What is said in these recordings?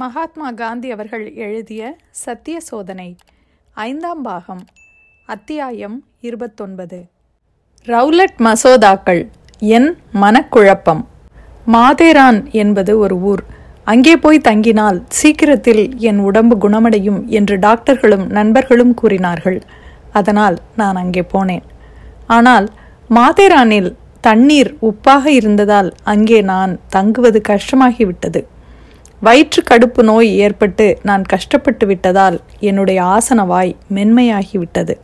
மகாத்மா காந்தி அவர்கள் எழுதிய சத்திய சோதனை ஐந்தாம் பாகம் அத்தியாயம் இருபத்தொன்பது. ரவுலட் மசோதாக்கள் என் மனக்குழப்பம். மாதேரான் என்பது ஒரு ஊர். அங்கே போய் தங்கினால் சீக்கிரத்தில் என் உடம்பு குணமடையும் என்று டாக்டர்களும் நண்பர்களும் கூறினார்கள். அதனால் நான் அங்கே போனேன். ஆனால் மாதேரானில் தண்ணீர் உப்பாக இருந்ததால் அங்கே நான் தங்குவது கஷ்டமாகிவிட்டது. வயிற்று கடுப்பு நோய் ஏற்பட்டு நான் கஷ்டப்பட்டு விட்டதால் என்னுடைய ஆசன வாய் மென்மையாகிவிட்டது.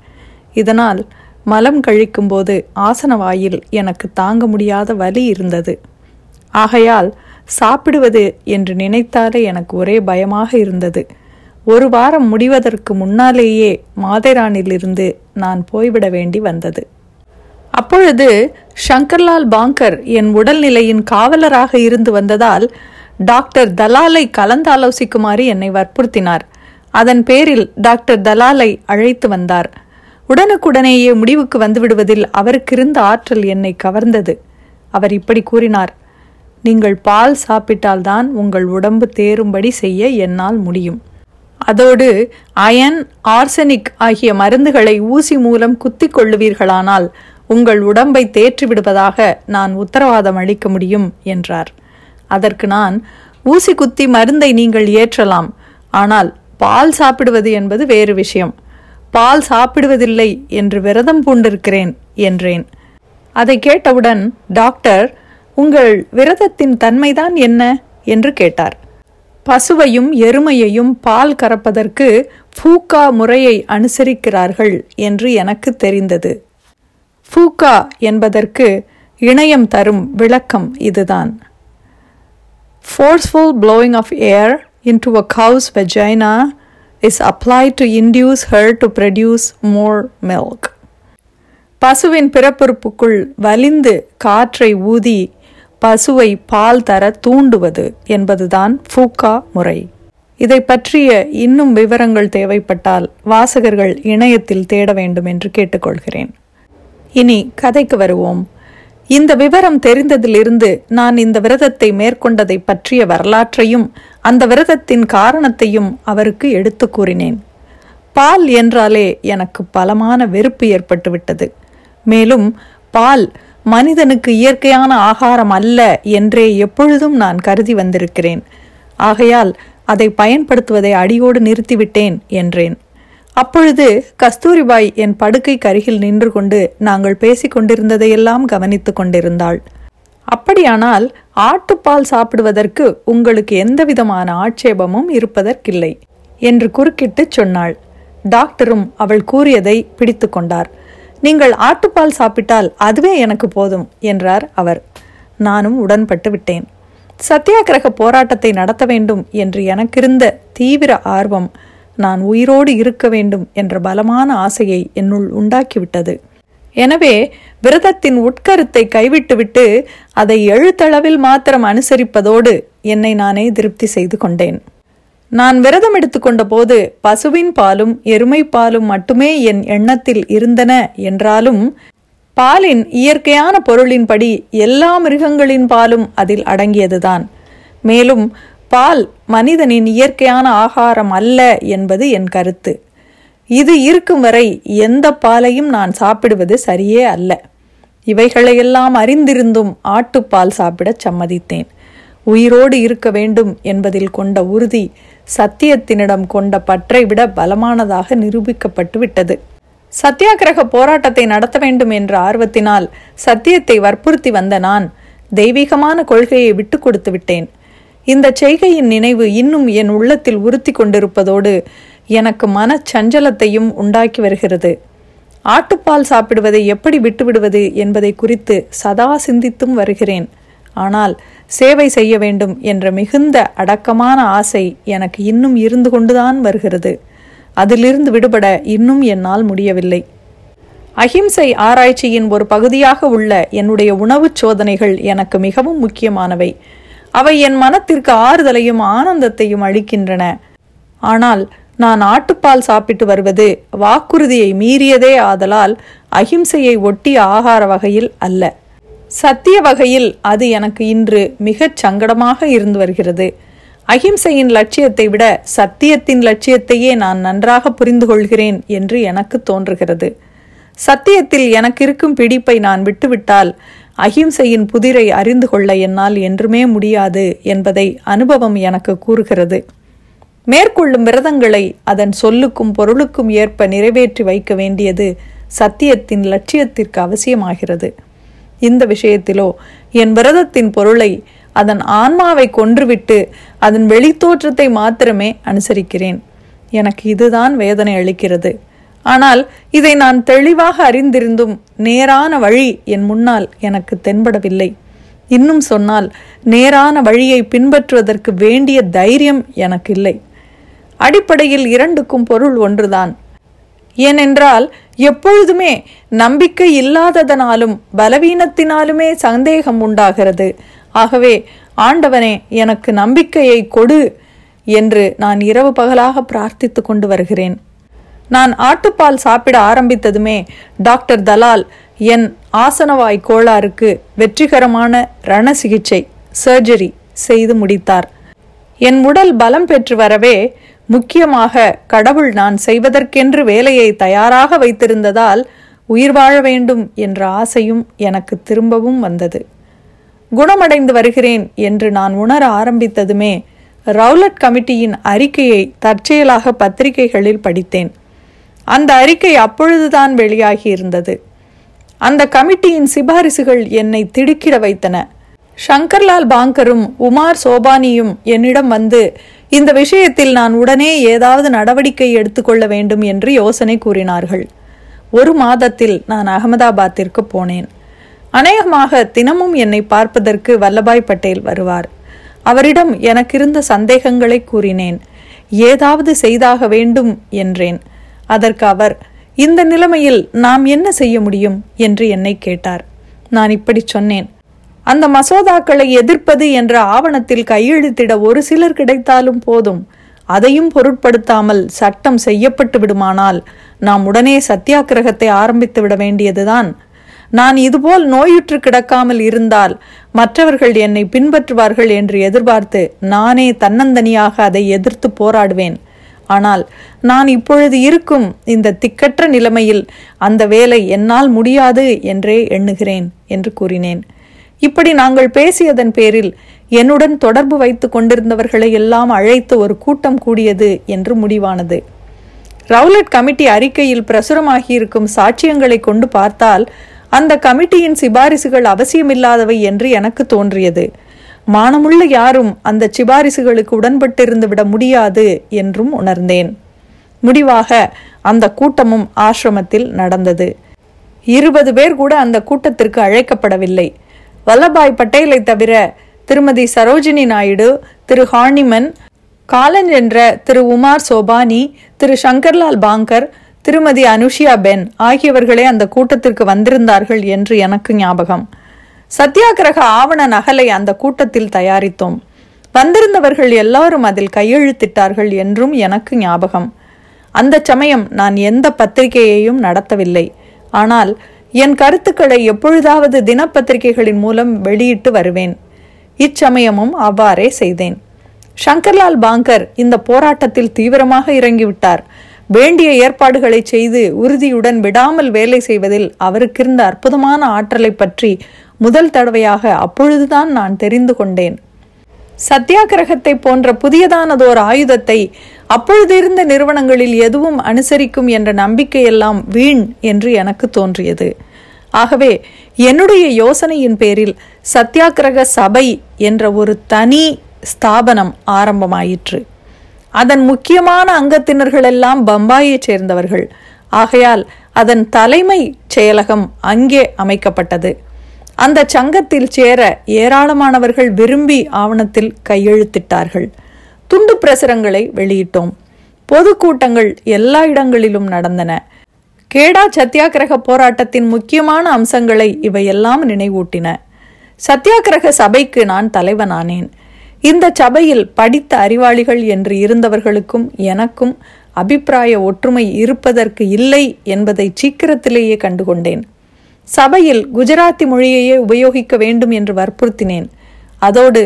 இதனால் மலம் கழிக்கும்போது ஆசன வாயில் எனக்கு தாங்க முடியாத வலி இருந்தது. ஆகையால் சாப்பிடுவது என்று நினைத்தாலே எனக்கு ஒரே பயமாக இருந்தது. ஒரு வாரம் முடிவதற்கு முன்னாலேயே மாதேரானிலிருந்து நான் போய்விட வேண்டி வந்தது. அப்பொழுது ஷங்கர்லால் பாங்கர் என் உடல்நிலையின் காவலராக இருந்து வந்ததால் டாக்டர் தலாலை கலந்தாலோசிக்குமாறு என்னை வற்புறுத்தினார். அதன் பேரில் டாக்டர் தலாலை அழைத்து வந்தார். உடனுக்குடனேயே முடிவுக்கு வந்துவிடுவதில் அவருக்கிருந்த ஆற்றல் என்னை கவர்ந்தது. அவர் இப்படி கூறினார் நீங்கள் பால் சாப்பிட்டால்தான் உங்கள் உடம்பு தேரும்படி செய்ய என்னால் முடியும். அதோடு அயன் ஆர்சனிக் ஆகிய மருந்துகளை ஊசி மூலம் குத்திக் கொள்ளுவீர்களானால் உங்கள் உடம்பை தேற்றி விடுவதாக நான் உத்தரவாதம் அளிக்க முடியும் என்றார். அதற்கு நான் ஊசி குத்தி மருந்தை நீங்கள் ஏற்றலாம். ஆனால் பால் சாப்பிடுவது என்பது வேறு விஷயம். பால் சாப்பிடுவதில்லை என்று விரதம் பூண்டிருக்கிறேன் என்றேன். அதை கேட்டவுடன் டாக்டர் உங்கள் விரதத்தின் தன்மைதான் என்ன? என்று கேட்டார். பசுவையும் எருமையையும் பால் கறப்பதற்கு ஃபூக்கா முறையை அனுசரிக்கிறார்கள் என்று எனக்கு தெரிந்தது. ஃபூக்கா என்பதற்கு இணையம் தரும் விளக்கம் இதுதான். Forceful blowing of air into a cow's vagina is applied to induce her to produce more milk. பசுவின் பிறப்புறுப்புக்குள் வலிந்து காற்றை ஊதி பசுவை பால் தர தூண்டுவது என்பதுதான் ஃபூக்கா முறை. இதை பற்றிய இன்னும் விவரங்கள் தேவைப்பட்டால் வாசகர்கள் இணையத்தில் தேட வேண்டும் என்று கேட்டுக்கொள்கிறேன். இனி கதைக்கு வருவோம். இந்த விவரம் தெரிந்ததிலிருந்து நான் இந்த விரதத்தை மேற்கொண்டதை பற்றிய வரலாற்றையும் அந்த விரதத்தின் காரணத்தையும் அவருக்கு எடுத்து கூறினேன். பால் என்றாலே எனக்கு பலமான வெறுப்பு ஏற்பட்டுவிட்டது. மேலும் பால் மனிதனுக்கு இயற்கையான ஆகாரம் அல்ல என்றே எப்பொழுதும் நான் கருதி வந்திருக்கிறேன். ஆகையால் அதை பயன்படுத்துவதை அடியோடு நிறுத்திவிட்டேன் என்றேன். அப்பொழுது கஸ்தூரிபாய் என் படுக்கைக்கு அருகில் நின்று கொண்டு நாங்கள் பேசிக் கொண்டிருந்ததையெல்லாம் கவனித்து கொண்டிருந்தாள். அப்படியானால் ஆட்டுப்பால் சாப்பிடுவதற்கு உங்களுக்கு எந்தவிதமான ஆட்சேபமும் இருப்பதற்கில்லை என்று குறுக்கிட்டு சொன்னாள். டாக்டரும் அவள் கூறியதை பிடித்து கொண்டார். நீங்கள் ஆட்டுப்பால் சாப்பிட்டால் அதுவே எனக்கு போதும் என்றார் அவர். நானும் உடன்பட்டு விட்டேன். சத்தியாகிரக போராட்டத்தை நடத்த வேண்டும் என்று எனக்கிருந்த தீவிர ஆர்வம் நான் உயிரோடு இருக்க வேண்டும் என்ற பலமான ஆசையை என்னுள் உண்டாக்கிவிட்டது. எனவே விரதத்தின் உட்கருத்தை கைவிட்டுவிட்டு அதை எழுத்தளவில் மாத்திரம் அனுசரிப்பதோடு என்னை நானே திருப்தி செய்து கொண்டேன். நான் விரதம் எடுத்துக்கொண்ட போது பசுவின் பாலும் எருமை பாலும் மட்டுமே என் எண்ணத்தில் இருந்தன என்றாலும் பாலின் இயற்கையான பொருளின்படி எல்லா மிருகங்களின் பாலும் அதில் அடங்கியதுதான். மேலும் பால் மனிதனின் இயற்கையான ஆகாரம் அல்ல என்பது என் கருத்து. இது இருக்கும் வரை எந்த பாலையும் நான் சாப்பிடுவது சரியே அல்ல. இவைகளையெல்லாம் அறிந்திருந்தும் ஆட்டுப்பால் சாப்பிடச் சம்மதித்தேன். உயிரோடு இருக்க வேண்டும் என்பதில் கொண்ட உறுதி சத்தியத்தினிடம் கொண்ட பற்றை விட பலமானதாக நிரூபிக்கப்பட்டு விட்டது. சத்தியாகிரக போராட்டத்தை நடத்த வேண்டும் என்ற ஆர்வத்தினால் சத்தியத்தை வற்புறுத்தி வந்த நான் தெய்வீகமான கொள்கையை விட்டு கொடுத்து விட்டேன். இந்த செய்கையின் நினைவு இன்னும் என் உள்ளத்தில் உறுத்தி கொண்டிருப்பதோடு எனக்கு மனச்சஞ்சலத்தையும் உண்டாக்கி வருகிறது. ஆட்டுப்பால் சாப்பிடுவதை எப்படி விட்டுவிடுவது என்பதை குறித்து சதா சிந்தித்தும் வருகிறேன். ஆனால் சேவை செய்ய வேண்டும் என்ற மிகுந்த அடக்கமான ஆசை எனக்கு இன்னும் இருந்து கொண்டுதான் வருகிறது. அதிலிருந்து விடுபட இன்னும் என்னால் முடியவில்லை. அஹிம்சை ஆராய்ச்சியின் ஒரு பகுதியாக உள்ள என்னுடைய உணவுச் சோதனைகள் எனக்கு மிகவும் முக்கியமானவை. அவை என் மனத்திற்கு ஆறுதலையும் ஆனந்தத்தையும் அளிக்கின்றன. ஆனால் நான் ஆட்டுப்பால் சாப்பிட்டு வருவது வாக்குறுதியை மீறியதே ஆதலால் அகிம்சையை ஒட்டிய ஆகார வகையில் அல்ல. சத்திய வகையில் அது எனக்கு இன்று மிகச் சங்கடமாக இருந்து வருகிறது. அகிம்சையின் லட்சியத்தை விட சத்தியத்தின் லட்சியத்தையே நான் நன்றாக புரிந்து கொள்கிறேன் என்று எனக்கு தோன்றுகிறது. சத்தியத்தில் எனக்கு இருக்கும் பிடிப்பை நான் விட்டுவிட்டால் அகிம்சையின் புதிரை அறிந்து கொள்ள என்னால் என்றுமே முடியாது என்பதை அனுபவம் எனக்கு கூறுகிறது. மேற்கொள்ளும் விரதங்களை அதன் சொல்லுக்கும் பொருளுக்கும் ஏற்ப நிறைவேற்றி வைக்க வேண்டியது சத்தியத்தின் லட்சியத்திற்கு அவசியமாகிறது. இந்த விஷயத்திலோ என் விரதத்தின் பொருளை அதன் ஆன்மாவை கொன்றுவிட்டு அதன் வெளித்தோற்றத்தை மாத்திரமே அனுசரிக்கிறேன். எனக்கு இதுதான் வேதனை அளிக்கிறது. ஆனால் இதை நான் தெளிவாக அறிந்திருந்தும் நேரான வழி என் முன்னால் எனக்கு தென்படவில்லை. இன்னும் சொன்னால் நேரான வழியை பின்பற்றுவதற்கு வேண்டிய தைரியம் எனக்கு இல்லை அடிப்படையில் இரண்டுக்கும் பொருள் ஒன்றுதான். ஏனென்றால் எப்பொழுதுமே நம்பிக்கை இல்லாததனாலும் பலவீனத்தினாலுமே சந்தேகம் உண்டாகிறது. ஆகவே ஆண்டவனே எனக்கு நம்பிக்கையை கொடு என்று நான் இரவு பகலாக பிரார்த்தித்து கொண்டு வருகிறேன். நான் ஆட்டுப்பால் சாப்பிட ஆரம்பித்ததுமே டாக்டர் தலால் என் ஆசனவாய் கோளாறுக்கு வெற்றிகரமான ரண சிகிச்சை சர்ஜரி செய்து முடித்தார். என் உடல் பலம் பெற்று வரவே முக்கியமாக கடவுள் நான் செய்வதற்கென்று வேலையை தயாராக வைத்திருந்ததால் உயிர் வாழ வேண்டும் என்ற ஆசையும் எனக்கு திரும்பவும் வந்தது. குணமடைந்து வருகிறேன் என்று நான் உணர ஆரம்பித்ததுமே ரவுலட் கமிட்டியின் அறிக்கையை தற்செயலாக பத்திரிகைகளில் படித்தேன். அந்த அறிக்கை அப்பொழுதுதான் வெளியாகி இருந்தது. அந்த கமிட்டியின் சிபாரிசுகள் என்னை திடுக்கிட வைத்தன. ஷங்கர்லால் பாங்கரும் உமார் சோபானியும் என்னிடம் வந்து இந்த விஷயத்தில் நான் உடனே ஏதாவது நடவடிக்கை எடுத்துக்கொள்ள வேண்டும் என்று யோசனை கூறினார்கள். ஒரு மாதத்தில் நான் அகமதாபாத்திற்கு போனேன். அநேகமாக தினமும் என்னை பார்ப்பதற்கு வல்லபாய் பட்டேல் வருவார். அவரிடம் எனக்கிருந்த சந்தேகங்களை கூறினேன். ஏதாவது செய்தாக வேண்டும் என்றேன். அதற்கு அவர் இந்த நிலைமையில் நாம் என்ன செய்ய முடியும்? என்று என்னை கேட்டார். நான் இப்படி சொன்னேன். அந்த மசோதாக்களை எதிர்ப்பது என்ற ஆவணத்தில் கையெழுத்திட ஒரு சிலர் கிடைத்தாலும் போதும். அதையும் பொருட்படுத்தாமல் சட்டம் செய்யப்பட்டு விடுமானால் நாம் உடனே சத்தியாகிரகத்தை ஆரம்பித்து விட வேண்டியதுதான். நான் இதுபோல் நோயுற்று கிடக்காமல் இருந்தால் மற்றவர்கள் என்னை பின்பற்றுவார்கள் என்று எதிர்பார்த்து நானே தன்னந்தனியாக அதை எதிர்த்து போராடுவேன். ஆனால் நான் இப்பொழுது இருக்கும் இந்த திக்கற்ற நிலைமையில் அந்த வேலை என்னால் முடியாது என்றே எண்ணுகிறேன் என்று கூறினேன். இப்படி நாங்கள் பேசியதன் பேரில் என்னுடன் தொடர்பு வைத்து கொண்டிருந்தவர்களை எல்லாம் அழைத்து ஒரு கூட்டம் கூடியது என்று முடிவானது. ரவுலட் கமிட்டி அறிக்கையில் பிரசுரமாகியிருக்கும் சாட்சியங்களை கொண்டு பார்த்தால் அந்த கமிட்டியின் சிபாரிசுகள் அவசியமில்லாதவை என்று எனக்கு தோன்றியது. மானமுள்ள யாரும் அந்த சிபாரிசுகளுக்கு உடன்பட்டிருந்து விட முடியாது என்றும் உணர்ந்தேன். முடிவாக அந்த கூட்டமும் ஆசிரமத்தில் நடந்தது. இருபது பேர் கூட அந்த கூட்டத்திற்கு அழைக்கப்படவில்லை. வல்லபாய் பட்டேலை தவிர திருமதி சரோஜினி நாயுடு திரு ஹார்னிமன் காலன் என்ற திரு உமார் சோபானி திரு சங்கர்லால் பாங்கர் திருமதி அனுஷியா பென் ஆகியவர்களே அந்த கூட்டத்திற்கு வந்திருந்தார்கள் என்று எனக்கு ஞாபகம். சத்தியாகிரக ஆவண நகலை அந்த கூட்டத்தில் தயாரித்தோம். வந்திருந்தவர்கள் எல்லாரும் அதில் கையெழுத்திட்டார்கள் என்றும் எனக்கு ஞாபகம். அந்த சமயம் நான் எந்த பத்திரிகையையும் நடத்தவில்லை. ஆனால் என் கருத்துக்களை எப்பொழுதாவது தினப்பத்திரிகைகளின் மூலம் வெளியிட்டு வருவேன். இச்சமயமும் அவ்வாறே செய்தேன். சங்கர்லால் பாங்கர் இந்த போராட்டத்தில் தீவிரமாக இறங்கிவிட்டார். வேண்டிய ஏற்பாடுகளை செய்து உறுதியுடன் விடாமல் வேலை செய்வதில் அவருக்கிருந்த அற்புதமான ஆற்றலை பற்றி முதல் தடவையாக அப்பொழுதுதான் நான் தெரிந்து கொண்டேன். சத்தியாகிரகத்தை போன்ற புதியதானதோர் ஆயுதத்தை அப்பொழுது இருந்த நிறுவனங்களில் எதுவும் அனுசரிக்கும் என்ற நம்பிக்கையெல்லாம் வீண் என்று எனக்கு தோன்றியது. ஆகவே என்னுடைய யோசனையின் பேரில் சத்தியாகிரக சபை என்ற ஒரு தனி ஸ்தாபனம் ஆரம்பமாயிற்று. அதன் முக்கியமான அங்கத்தினர்கள் எல்லாம் பம்பாயைச் சேர்ந்தவர்கள். ஆகையால் அதன் தலைமை செயலகம் அங்கே அமைக்கப்பட்டது. அந்த சங்கத்தில் சேர ஏராளமானவர்கள் விரும்பி ஆவணத்தில் கையெழுத்திட்டார்கள். துண்டு பிரசுரங்களை வெளியிட்டோம். பொதுக்கூட்டங்கள் எல்லா இடங்களிலும் நடந்தன. கேடா சத்தியாகிரக போராட்டத்தின் முக்கியமான அம்சங்களை இவையெல்லாம் நினைவூட்டின. சத்தியாகிரக சபைக்கு நான் தலைவனானேன். இந்த சபையில் படித்த அறிவாளிகள் என்று இருந்தவர்களுக்கும் எனக்கும் அபிப்பிராய ஒற்றுமை இருப்பதற்கு இல்லை என்பதை சீக்கிரத்திலேயே கண்டுகொண்டேன். சபையில் குஜராத்தி மொழியையே உபயோகிக்க வேண்டும் என்று வற்புறுத்தினேன். அதோடு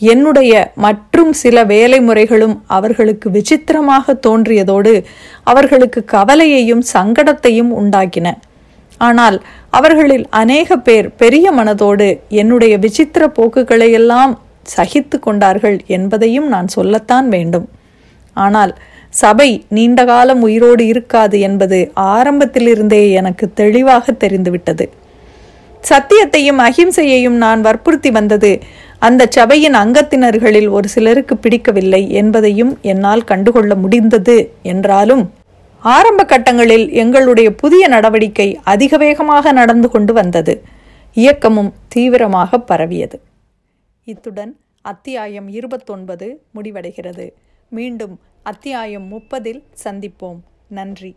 என்னுடைய மற்றும் சில வேலை முறைகளும் அவர்களுக்கு விசித்திரமாக தோன்றியதோடு அவர்களுக்கு கவலையையும் சங்கடத்தையும் உண்டாக்கின. ஆனால் அவர்களில் அநேக பேர் பெரிய மனதோடு என்னுடைய விசித்திர போக்குகளையெல்லாம் சகித்து கொண்டார்கள் என்பதையும் நான் சொல்லத்தான் வேண்டும். ஆனால் சபை நீண்ட காலம் உயிரோடு இருக்காது என்பது ஆரம்பத்திலிருந்தே எனக்கு தெளிவாக தெரிந்துவிட்டது. சத்தியத்தையும் அகிம்சையையும் நான் வற்புறுத்தி வந்தது அந்த சபையின் அங்கத்தினர்களில் ஒரு சிலருக்கு பிடிக்கவில்லை என்பதையும் என்னால் கண்டுகொள்ள முடிந்தது என்றாலும் ஆரம்ப கட்டங்களில் எங்களுடைய புதிய நடவடிக்கை அதிக வேகமாக நடந்து கொண்டு வந்தது. இயக்கமும் தீவிரமாக பரவியது. இத்துடன் அத்தியாயம் இருபத்தொன்பது முடிவடைகிறது. மீண்டும் அத்தியாயம் முப்பதில் சந்திப்போம். நன்றி.